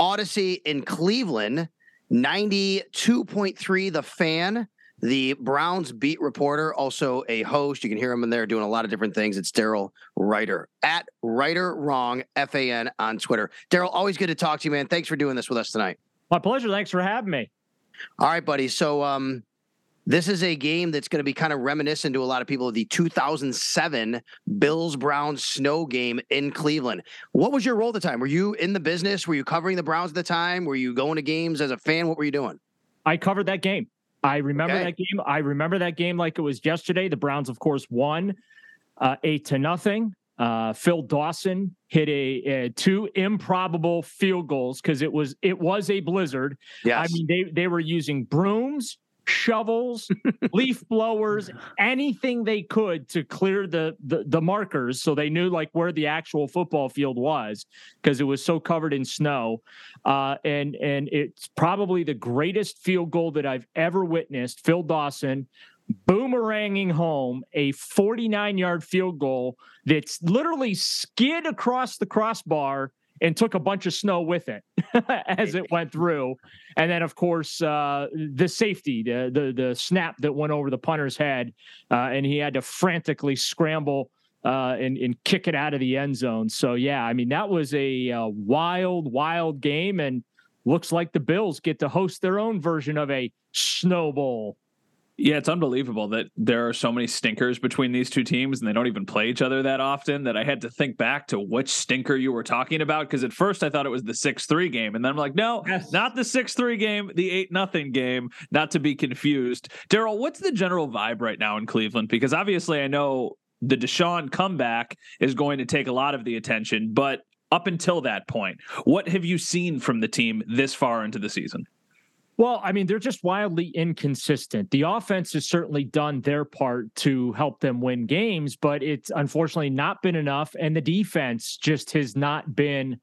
Audacy in Cleveland, 92.3 The Fan, the Browns beat reporter, also a host. You can hear him in there doing a lot of different things. It's Daryl Ruiter at Ruiter Wrong F A N on Twitter. Daryl, always good to talk to you, man. Thanks for doing this with us tonight. My pleasure. Thanks for having me. All right, buddy. So, um, this is a game that's going to be kind of reminiscent to a lot of people of the 2007 Bills Browns snow game in Cleveland. What was your role at the time? Were you in the business? Were you covering the Browns at the time? Were you going to games as a fan? What were you doing? I covered that game. I remember Okay. that game. I remember that game like it was yesterday. The Browns, of course, won uh, eight to nothing. Uh, Phil Dawson hit a, a two improbable field goals because it was it was a blizzard. Yes. I mean, they they were using brooms, shovels, leaf blowers, anything they could to clear the, the the markers so they knew like where the actual football field was because it was so covered in snow. Uh, and and it's probably the greatest field goal that I've ever witnessed. Phil Dawson boomeranging home a 49 yard field goal that's literally skid across the crossbar and took a bunch of snow with it as it went through. And then, of course, uh, the safety, the, the the snap that went over the punter's head, uh, and he had to frantically scramble uh, and and kick it out of the end zone. So yeah, I mean that was a uh, wild, wild game, and looks like the Bills get to host their own version of a snow bowl. Yeah, it's unbelievable that there are so many stinkers between these two teams and they don't even play each other that often that I had to think back to which stinker you were talking about because at first I thought it was the 6-3 game and then I'm like, no, Yes. not the 6-3 game, the 8 nothing game, not to be confused. Daryl, what's the general vibe right now in Cleveland because obviously I know the Deshaun comeback is going to take a lot of the attention, but up until that point, what have you seen from the team this far into the season? Well, I mean, they're just wildly inconsistent. The offense has certainly done their part to help them win games, but it's unfortunately not been enough. And the defense just has not been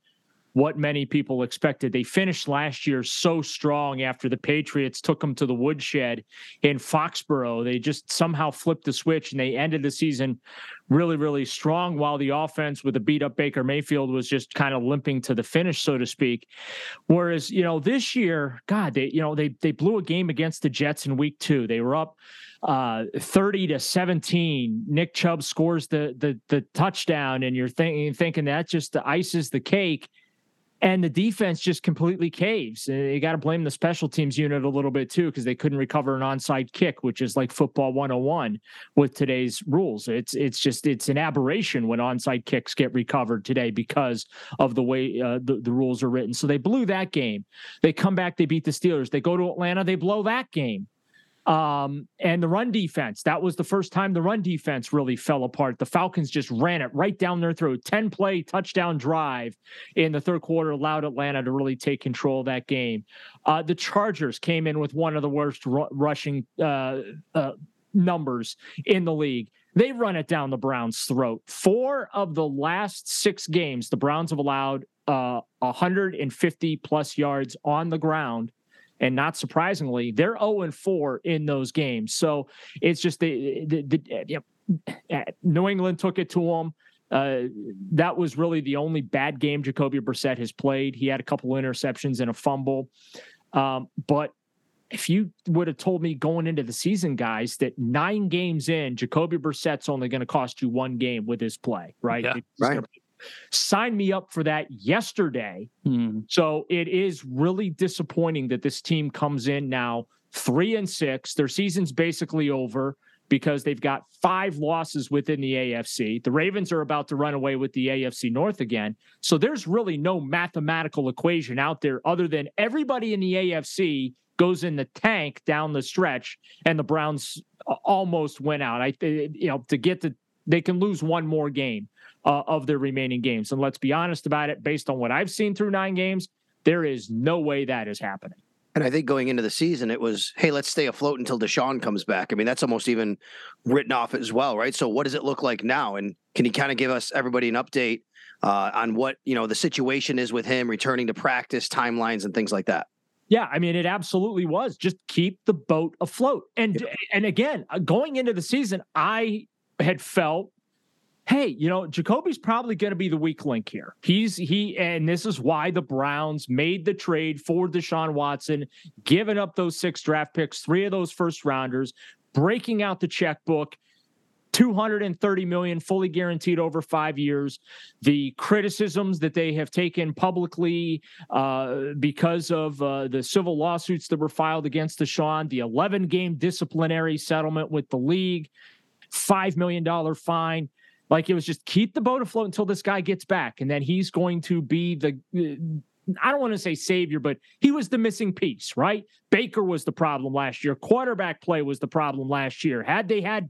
what many people expected. They finished last year so strong after the Patriots took them to the woodshed in Foxborough. They just somehow flipped the switch and they ended the season really, really strong while the offense with a beat up Baker Mayfield was just kind of limping to the finish, so to speak. Whereas, you know, this year, God, they, you know, they they blew a game against the Jets in week two. They were up uh 30 to 17 nick chubb scores the the the touchdown and you're thinking thinking that just the ices the cake and the defense just completely caves. You got to blame the special teams unit a little bit too because they couldn't recover an onside kick, which is like football 101 with today's rules. It's it's just it's an aberration when onside kicks get recovered today because of the way uh, the, the rules are written. So they blew that game. They come back, they beat the Steelers. They go to Atlanta, they blow that game. Um, and the run defense, that was the first time the run defense really fell apart. The Falcons just ran it right down their throat. 10 play touchdown drive in the third quarter allowed Atlanta to really take control of that game. Uh, the Chargers came in with one of the worst rushing uh, uh, numbers in the league. They run it down the Browns' throat. Four of the last six games, the Browns have allowed uh, 150 plus yards on the ground and not surprisingly, they're 0 and 4 in those games. So it's just the, the, the you know, New England took it to them. Uh, that was really the only bad game Jacoby Brissett has played. He had a couple of interceptions and a fumble. Um, but if you would have told me going into the season, guys, that nine games in, Jacoby Brissett's only going to cost you one game with his play, right? Yeah, right. Sign me up for that yesterday. Hmm. So it is really disappointing that this team comes in now three and six. Their season's basically over because they've got five losses within the AFC. The Ravens are about to run away with the AFC North again. So there's really no mathematical equation out there other than everybody in the AFC goes in the tank down the stretch and the Browns almost went out. I you know to get to they can lose one more game uh, of their remaining games. And let's be honest about it, based on what I've seen through nine games, there is no way that is happening. And I think going into the season, it was, hey, let's stay afloat until Deshaun comes back. I mean, that's almost even written off as well, right? So, what does it look like now? And can you kind of give us everybody an update uh, on what you know the situation is with him returning to practice, timelines, and things like that? Yeah, I mean, it absolutely was. Just keep the boat afloat. And Yep. and again, uh, going into the season, I had felt hey, you know, Jacoby's probably going to be the weak link here. He's he, and this is why the Browns made the trade for Deshaun Watson, giving up those six draft picks, three of those first rounders, breaking out the checkbook. 230 million fully guaranteed over five years. The criticisms that they have taken publicly uh, because of uh, the civil lawsuits that were filed against Deshaun, the 11 game disciplinary settlement with the league, $5 million fine. Like it was just keep the boat afloat until this guy gets back. And then he's going to be the, uh, I don't want to say savior, but he was the missing piece, right? Baker was the problem last year. Quarterback play was the problem last year. Had they had,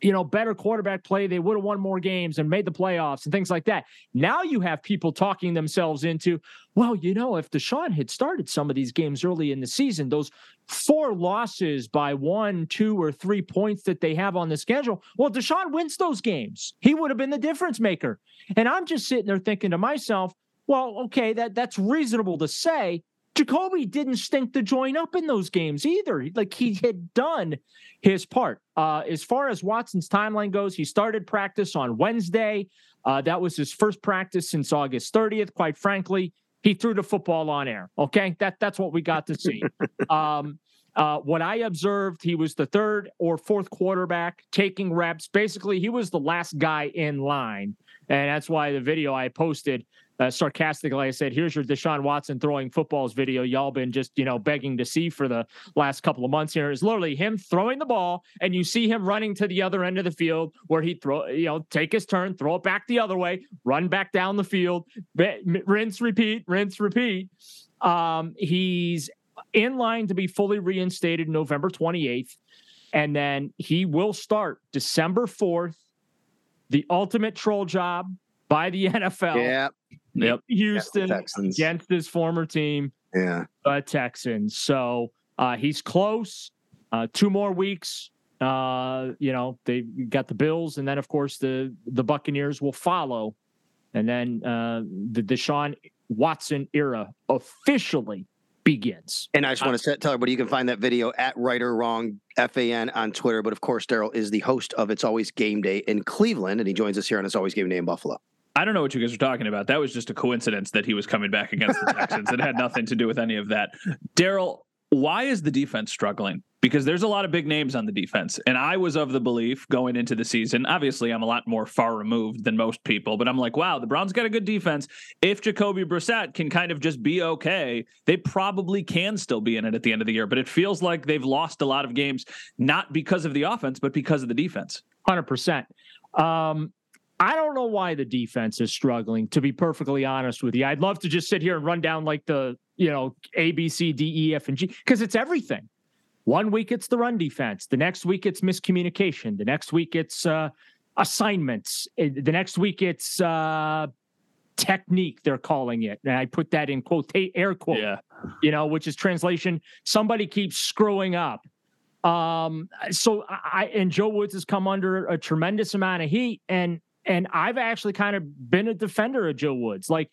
you know, better quarterback play, they would have won more games and made the playoffs and things like that. Now you have people talking themselves into, well, you know, if Deshaun had started some of these games early in the season, those four losses by one, two, or three points that they have on the schedule, well, Deshaun wins those games. He would have been the difference maker. And I'm just sitting there thinking to myself, well, okay, that that's reasonable to say. Jacoby didn't stink to join up in those games either. Like he had done his part. Uh, as far as Watson's timeline goes, he started practice on Wednesday. Uh, that was his first practice since August 30th. Quite frankly, he threw the football on air. Okay, that that's what we got to see. um, uh, what I observed, he was the third or fourth quarterback taking reps. Basically, he was the last guy in line, and that's why the video I posted uh, sarcastically, I said, "Here's your Deshaun Watson throwing footballs video. Y'all been just you know begging to see for the last couple of months. Here is literally him throwing the ball, and you see him running to the other end of the field where he throw you know take his turn, throw it back the other way, run back down the field, rinse, repeat, rinse, repeat. Um, he's in line to be fully reinstated November 28th, and then he will start December 4th. The ultimate troll job by the NFL. Yeah, Yep. Houston Texans. against his former team, Yeah, the Texans. So uh, he's close. Uh, two more weeks. Uh, you know they got the Bills, and then of course the the Buccaneers will follow, and then uh, the Deshaun Watson era officially begins. And I just want to tell everybody you can find that video at Right or Wrong FAN on Twitter. But of course, Daryl is the host of It's Always Game Day in Cleveland, and he joins us here on It's Always Game Day in Buffalo. I don't know what you guys are talking about. That was just a coincidence that he was coming back against the Texans. it had nothing to do with any of that. Daryl, why is the defense struggling? Because there's a lot of big names on the defense. And I was of the belief going into the season. Obviously, I'm a lot more far removed than most people, but I'm like, wow, the Browns got a good defense. If Jacoby Brissett can kind of just be okay, they probably can still be in it at the end of the year. But it feels like they've lost a lot of games, not because of the offense, but because of the defense. Hundred percent. Um, I don't know why the defense is struggling. To be perfectly honest with you, I'd love to just sit here and run down like the you know A B C D E F and G because it's everything. One week it's the run defense. The next week it's miscommunication. The next week it's uh, assignments. The next week it's uh, technique. They're calling it, and I put that in quote air quote. Yeah. You know, which is translation. Somebody keeps screwing up. Um, so I and Joe Woods has come under a tremendous amount of heat, and and I've actually kind of been a defender of Joe Woods. Like,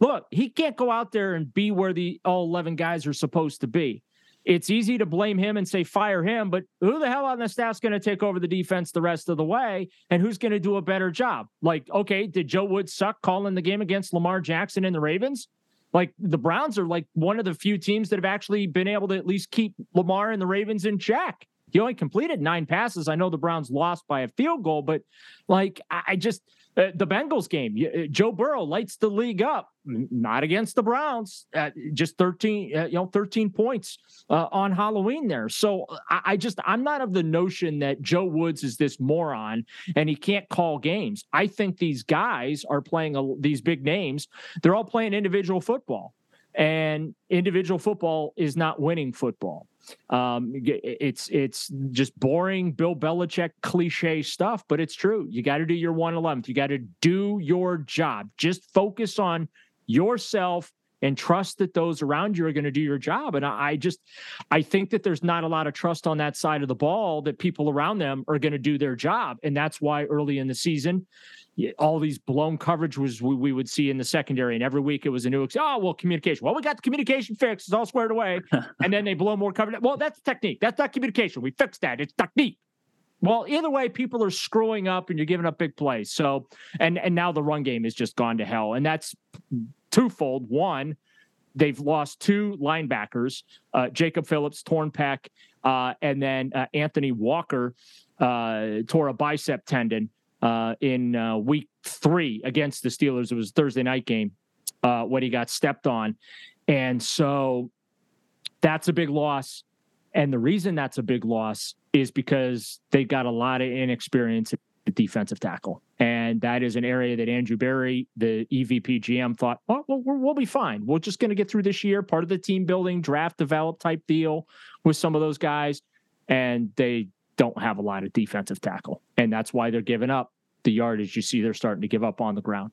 look, he can't go out there and be where the all eleven guys are supposed to be it's easy to blame him and say fire him, but who the hell on the staff's going to take over the defense the rest of the way? And who's going to do a better job? Like, okay, did Joe Woods suck calling the game against Lamar Jackson and the Ravens? Like the Browns are like one of the few teams that have actually been able to at least keep Lamar and the Ravens in check. He only completed nine passes. I know the Browns lost by a field goal, but like I just uh, the Bengals game, uh, Joe Burrow lights the league up. Not against the Browns, uh, just thirteen, uh, you know, thirteen points uh, on Halloween there. So I, I, just I'm not of the notion that Joe Woods is this moron and he can't call games. I think these guys are playing a, these big names. They're all playing individual football, and individual football is not winning football. Um, it's it's just boring Bill Belichick cliche stuff, but it's true. You got to do your one eleventh. You got to do your job. Just focus on yourself and trust that those around you are going to do your job. And I, I, just, I think that there's not a lot of trust on that side of the ball that people around them are going to do their job. And that's why early in the season, all these blown coverage was we, we, would see in the secondary, and every week it was a new. Oh well, communication. Well, we got the communication fixed. It's all squared away, and then they blow more coverage. Well, that's technique. That's not communication. We fixed that. It's technique. Well, either way, people are screwing up, and you're giving up big plays. So, and and now the run game has just gone to hell, and that's twofold. One, they've lost two linebackers, uh, Jacob Phillips, torn pec, uh, and then uh, Anthony Walker uh, tore a bicep tendon uh, in uh, week three against the Steelers. It was Thursday night game when he got stepped on. And so that's a big loss. And the reason that's a big loss is because they got a lot of inexperience at defensive tackle. And that is an area that Andrew Berry, the EVP GM, thought, well, we'll, we'll be fine. We're just going to get through this year, part of the team building, draft develop type deal with some of those guys. And they don't have a lot of defensive tackle. And that's why they're giving up the yardage you see they're starting to give up on the ground.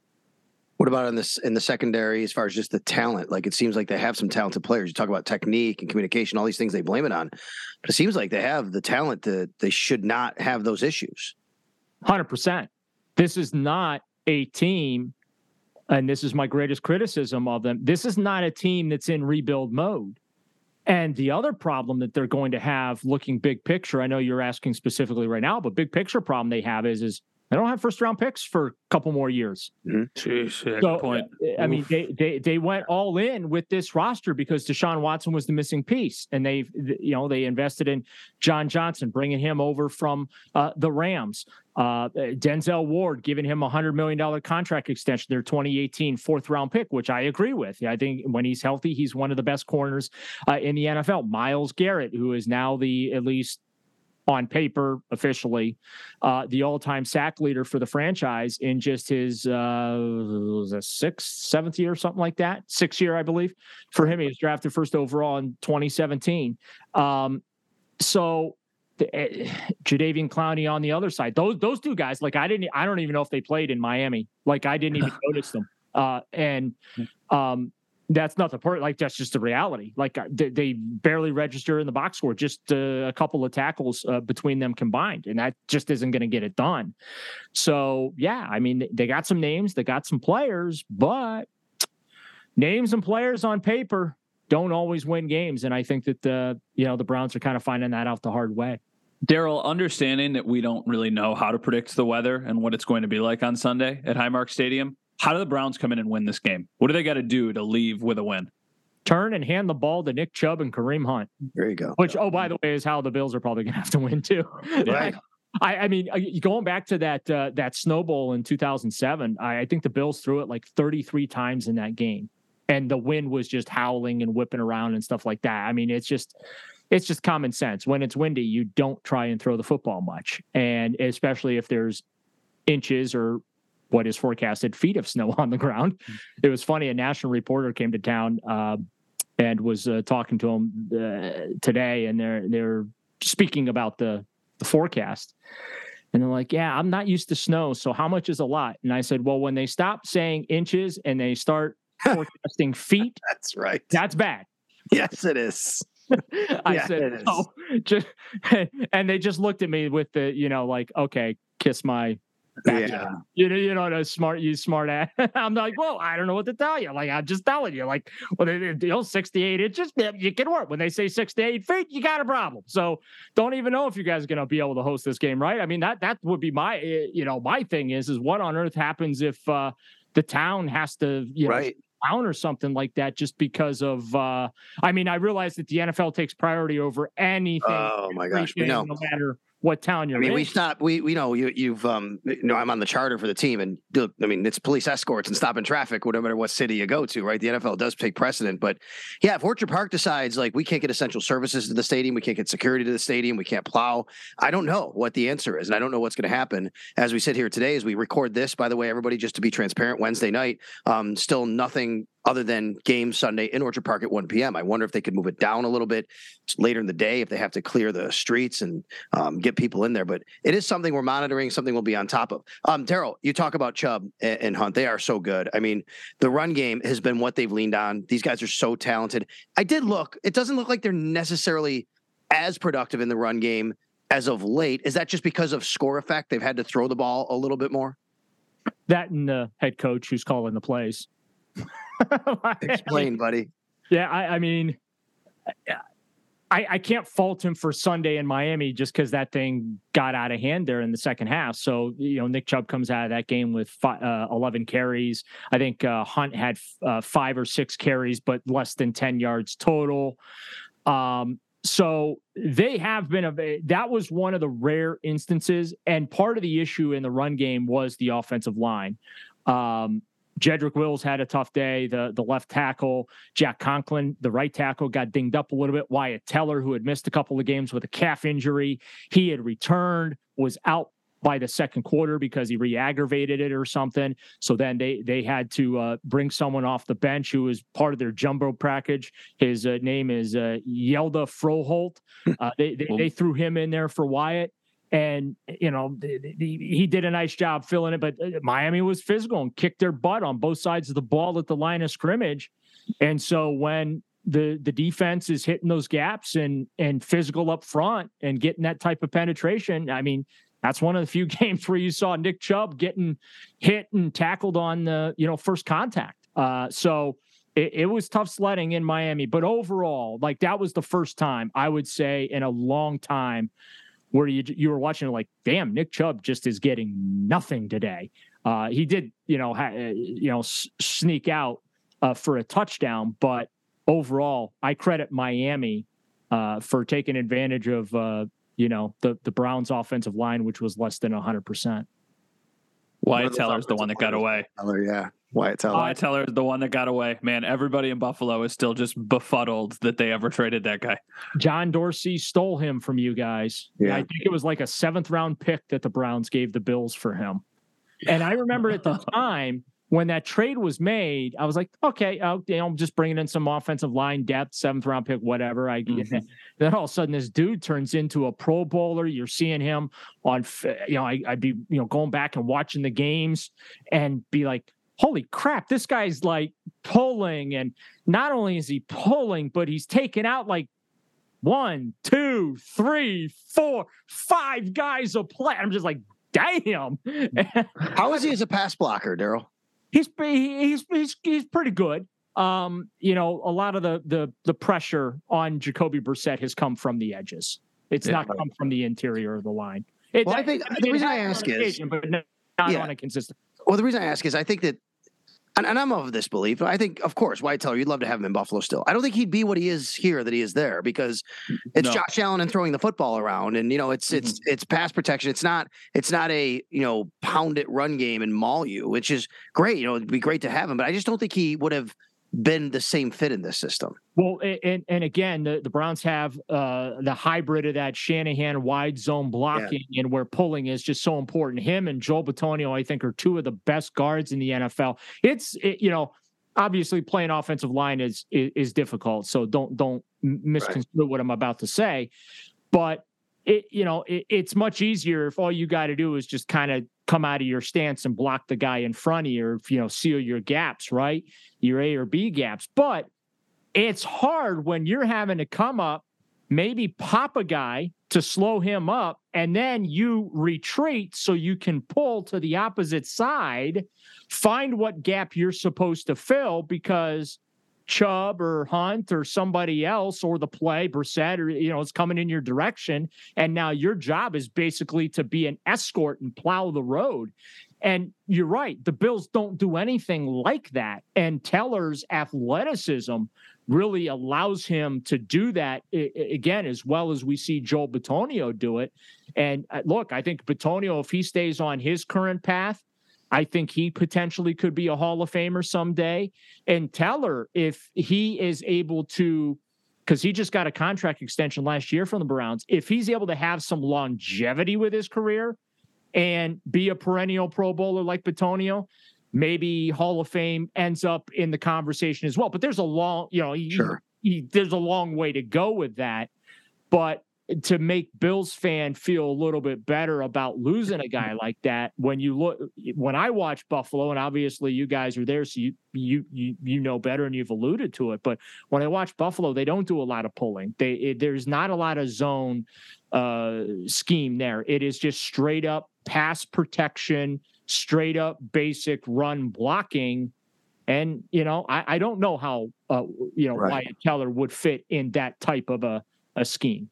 What about in this in the secondary as far as just the talent? Like it seems like they have some talented players. You talk about technique and communication, all these things they blame it on. But it seems like they have the talent that they should not have those issues. Hundred percent. This is not a team, and this is my greatest criticism of them. This is not a team that's in rebuild mode. And the other problem that they're going to have looking big picture, I know you're asking specifically right now, but big picture problem they have is is they don't have first round picks for a couple more years. Mm-hmm. Jeez, so, point. I mean, they, they they went all in with this roster because Deshaun Watson was the missing piece, and they you know they invested in John Johnson, bringing him over from uh, the Rams. Uh, Denzel Ward giving him a hundred million dollar contract extension, their 2018 fourth round pick, which I agree with. I think when he's healthy, he's one of the best corners uh, in the NFL. Myles Garrett, who is now the at least on paper officially uh, the all-time sack leader for the franchise in just his uh, sixth, seventh year, or something like that. Sixth year, I believe, for him. He was drafted first overall in 2017. Um, so the, uh, Jadeveon Clowney on the other side. Those those two guys, like I didn't, I don't even know if they played in Miami. Like I didn't even notice them. Uh, and um, that's not the part. Like that's just the reality. Like uh, they, they barely register in the box score, just uh, a couple of tackles uh, between them combined, and that just isn't going to get it done. So yeah, I mean they got some names, they got some players, but names and players on paper don't always win games, and I think that the you know the Browns are kind of finding that out the hard way. Daryl, understanding that we don't really know how to predict the weather and what it's going to be like on Sunday at Highmark Stadium, how do the Browns come in and win this game? What do they got to do to leave with a win? Turn and hand the ball to Nick Chubb and Kareem Hunt. There you go. Which, oh, by the way, is how the Bills are probably going to have to win too. Right. I, I, mean, uh, going back to that uh, that Snow Bowl in 2007, I, I think the Bills threw it like 33 times in that game, and the wind was just howling and whipping around and stuff like that. I mean, it's just it's just common sense. When it's windy, you don't try and throw the football much, and especially if there's inches or what is forecasted feet of snow on the ground. It was funny. A national reporter came to town uh, and was uh, talking to him uh, today, and they're they're speaking about the the forecast. And they're like, "Yeah, I'm not used to snow, so how much is a lot?" And I said, "Well, when they stop saying inches and they start forecasting feet, That's right. that's bad." Yes, it is. I Yeah, said. "No," just, and they just looked at me with the, you know, like, "Okay, kiss my back." Yeah. You know, you know, smart, you smart ass. I'm like, well, I don't know what to tell you. Like, I'm just telling you, like, well, they, you know, 68 inches, you can work. When they say six to eight feet, you got a problem. So don't even know if you guys are going to be able to host this game, right? I mean, that that would be my, eh, you know, my thing is, is what on earth happens if uh the town has to, you know, Right. down or something like that just because of uh I mean I realize that the NFL takes priority over anything Oh my gosh. We know. no matter what town you're in. I mean, in. we stop. We we know you you've um you know I'm on the charter for the team, and I mean it's police escorts and stopping traffic, no matter what city you go to, right? The NFL does take precedent, but yeah, if Orchard Park decides like we can't get essential services to the stadium, we can't get security to the stadium, we can't plow, I don't know what the answer is, and I don't know what's going to happen as we sit here today as we record this. By the way, everybody, just to be transparent, Wednesday night, um, still nothing other than game Sunday in Orchard Park at 1 p.m. I wonder if they could move it down a little bit later in the day if they have to clear the streets and um, get people in there. But it is something we're monitoring, something we'll be on top of. Um, Daryl, you talk about Chubb and, Hunt; they are so good. I mean, the run game has been what they've leaned on. These guys are so talented. I did look; it doesn't look like they're necessarily as productive in the run game as of late. Is that just because of score effect? They've had to throw the ball a little bit more. that and the head coach who's calling the plays. Explain, buddy. Yeah, I, I mean, I, I can't fault him for Sunday in Miami just because that thing got out of hand there in the second half. So you know, Nick Chubb comes out of that game with fi- uh, eleven carries. I think uh, Hunt had uh, five or six carries, but less than ten yards total. Um, so they have been a that was one of the rare instances, and part of the issue in the run game was the offensive line. Um, Jedrick Wills had a tough day. The the left tackle, Jack Conklin, the right tackle, got dinged up a little bit. Wyatt Teller, who had missed a couple of games with a calf injury, he had returned, was out by the second quarter because he re-aggravated it or something. So then they they had to uh, bring someone off the bench who was part of their jumbo package. His uh, name is uh, Hjalte Froholdt. Uh, they, they they threw him in there for Wyatt and you know he did a nice job filling it but uh, miami was physical and kicked their butt on both sides of the ball at the line of scrimmage. And so when the the defense is hitting those gaps and and physical up front and getting that type of penetration i mean that's one of the few games where you saw nick chubb getting hit and tackled on the you know first contact. Uh so it, it was tough sledding in miami but overall like that was the first time i would say in a long time where you you were watching it like, damn, Nick Chubb just is getting nothing today. Uh, he did, you know, ha- you know, s- sneak out uh, for a touchdown, but overall, I credit Miami uh, for taking advantage of, uh, you know, the the Browns' offensive line, which was less than hundred percent. Wyatt Teller's the one that got away. Teller, yeah, Wyatt Teller. Wyatt Teller is the one that got away. Man, everybody in Buffalo is still just befuddled that they ever traded that guy. John Dorsey stole him from you guys. Yeah. I think it was like a seventh round pick that the Browns gave the Bills for him. And I remember at the time when that trade was made, I was like, okay, I'll, you know, I'm just bringing in some offensive line depth, seventh round pick, whatever. I get Mhm. Then all of a sudden, this dude turns into a Pro Bowler. You're seeing him on, you know, I, I'd be, you know, going back and watching the games and be like, holy crap, this guy's like pulling. And not only is he pulling, but he's taking out like one, two, three, four, five guys a play. I'm just like, damn. How is he as a pass blocker, Daryl? he's he's he's he's pretty good. Um, you know, a lot of the the the pressure on Jacoby Brissett has come from the edges. It's Yeah. not come from the interior of the line. It, Well, I think- the reason I ask is- but not not Yeah. on a consistent. Well, the reason I ask is I think that, and, and I'm of this belief. I think, of course, Wyatt Teller, you'd love to have him in Buffalo still. I don't think he'd be what he is here that he is there because it's No. Josh Allen and throwing the football around, and you know, it's it's mm-hmm. it's pass protection. It's not it's not a you know pound it run game and maul you, which is great. You know, it'd be great to have him, but I just don't think he would have been the same fit in this system. Well, and and again, the, the Browns have uh, the hybrid of that Shanahan wide zone blocking, and where pulling is just so important. Him and Joel Bitonio, I think, are two of the best guards in the NFL. It's it, you know obviously playing offensive line is is, is difficult. So don't don't misconstrue right. what I'm about to say. But it you know it, it's much easier if all you got to do is just kind of come out of your stance and block the guy in front of you, or you know seal your gaps, right? Your A or B gaps. But it's hard when you're having to come up, maybe pop a guy to slow him up, and then you retreat so you can pull to the opposite side, find what gap you're supposed to fill because Chubb or Hunt or somebody else or the play, Brissett, or you know, it's coming in your direction. And now your job is basically to be an escort and plow the road. And you're right, the Bills don't do anything like that. And Teller's athleticism really allows him to do that again, as well as we see Joel Bitonio do it. And uh, look, I think Bitonio, if he stays on his current path, I think he potentially could be a Hall of Famer someday. And Teller, if he is able to, because he just got a contract extension last year from the Browns, if he's able to have some longevity with his career and be a perennial Pro Bowler like Bitonio, maybe Hall of Fame ends up in the conversation as well. But there's a long, you know, sure. he, he, there's a long way to go with that. But to make Bills fan feel a little bit better about losing a guy like that, when you look, when I watch Buffalo, and obviously you guys are there, so you you you you know better, and you've alluded to it. But when I watch Buffalo, they don't do a lot of pulling. They it, there's not a lot of zone uh, scheme there. It is just straight up pass protection straight up basic run blocking. And, you know, I, I don't know how, uh, you know, right. Wyatt Teller would fit in that type of a, a scheme.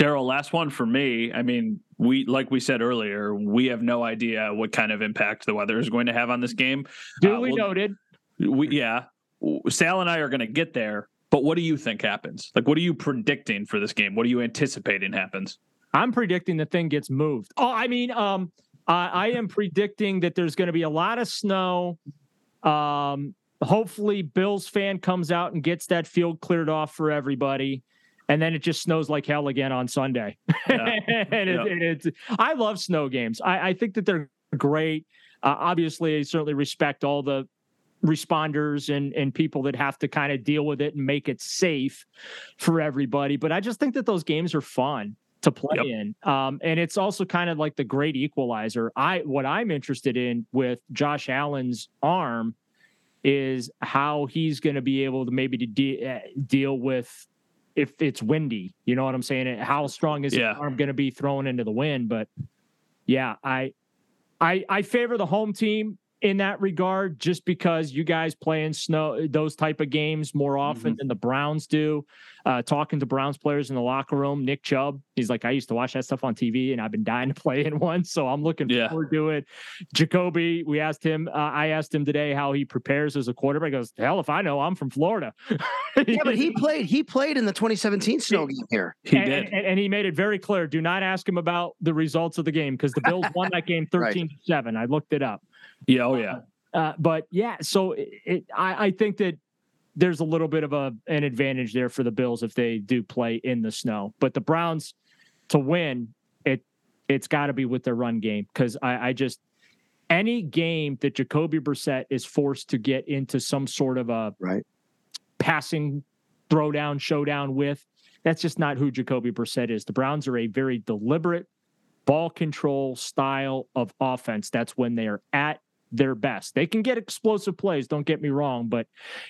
Daryl, last one for me. I mean, we like we said earlier, we have no idea what kind of impact the weather is going to have on this game. Duly uh, we'll, noted. We yeah, Sal and I are going to get there. But what do you think happens? Like, what are you predicting for this game? What are you anticipating happens? I'm predicting the thing gets moved. Oh, I mean, um, I am predicting that there's going to be a lot of snow. Um, hopefully, Bills fan comes out and gets that field cleared off for everybody. And then it just snows like hell again on Sunday. Yeah. and it, yeah. it's, I love snow games. I, I think that they're great. Uh, obviously, I certainly respect all the responders and and people that have to kind of deal with it and make it safe for everybody. But I just think that those games are fun to play yep. in. Um, and it's also kind of like the great equalizer. I what I'm interested in with Josh Allen's arm is how he's going to be able to maybe to de- uh, deal with if it's windy. You know what I'm saying? How strong is yeah. arm going to be thrown into the wind? But yeah, I I I favor the home team in that regard just because you guys play in snow those type of games more often mm-hmm. than the Browns do. Uh, talking to Browns players in the locker room, Nick Chubb, he's like, I used to watch that stuff on TV and I've been dying to play in one, so I'm looking yeah. forward to it. Jacoby, we asked him, uh, I asked him today how he prepares as a quarterback. He goes, hell if I know, I'm from Florida. yeah, but he played. He played in the 2017 snow game here. He and, did, and, and, he made it very clear. Do not ask him about the results of the game because the Bills won that game 13 right. to seven. I looked it up. Yeah. Oh yeah. Uh, but yeah, so it, it, I, I think that there's a little bit of a an advantage there for the Bills if they do play in the snow. But the Browns to win, it it's got to be with their run game because I, I just any game that Jacoby Brissett is forced to get into some sort of a right passing throwdown showdown with, that's just not who Jacoby Brissett is. The Browns are a very deliberate ball control style of offense. That's when they are at their best. They can get explosive plays, don't get me wrong, but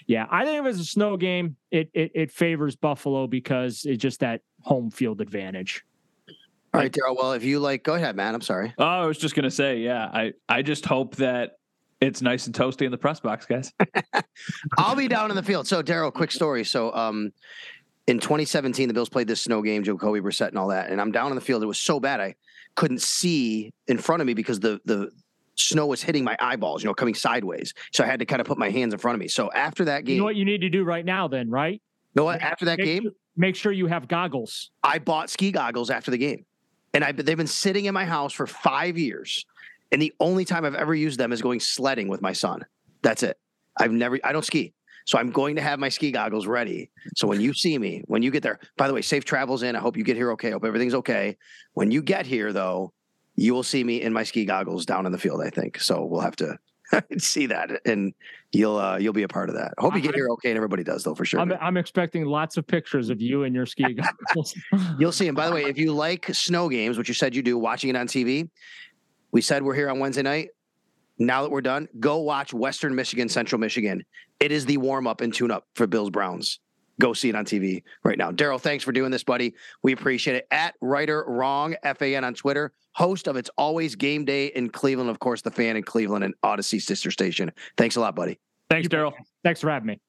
yeah, I think if it's a snow game, it it, it favors Buffalo because it's just that home field advantage. All right, Daryl. Well, if you like, go ahead, man. I'm sorry. Oh, I was just gonna say, yeah. I I just hope that it's nice and toasty in the press box, guys. I'll be down in the field. So, Daryl, quick story. So, um, in 2017, the Bills played this snow game, Jacoby Brissett and all that, and I'm down in the field. It was so bad I couldn't see in front of me because the the snow was hitting my eyeballs, you know, coming sideways. So I had to kind of put my hands in front of me. So after that game, you know what you need to do right now, then, right? You know what? After that make game, make sure you have goggles. I bought ski goggles after the game, and I they've been sitting in my house for five years, and the only time I've ever used them is going sledding with my son. That's it. I've never. I don't ski. So I'm going to have my ski goggles ready. So when you see me, when you get there, by the way, safe travels in. I hope you get here okay. I hope everything's okay. When you get here, though, you will see me in my ski goggles down in the field. I think so. We'll have to see that, and you'll uh, you'll be a part of that. I hope you get here okay, and everybody does though for sure. I'm, I'm expecting lots of pictures of you and your ski goggles. You'll see him. By the way, if you like snow games, which you said you do, watching it on TV, we said we're here on Wednesday night. Now that we're done, go watch Western Michigan, Central Michigan. It is the warm up and tune up for Bills Browns. Go see it on TV right now. Daryl, thanks for doing this, buddy. We appreciate it. At Ruiter Wrong, FAN on Twitter, host of It's Always Game Day in Cleveland, of course, the fan in Cleveland and Audacy sister station. Thanks a lot, buddy. Thanks, Daryl. Thanks for having me.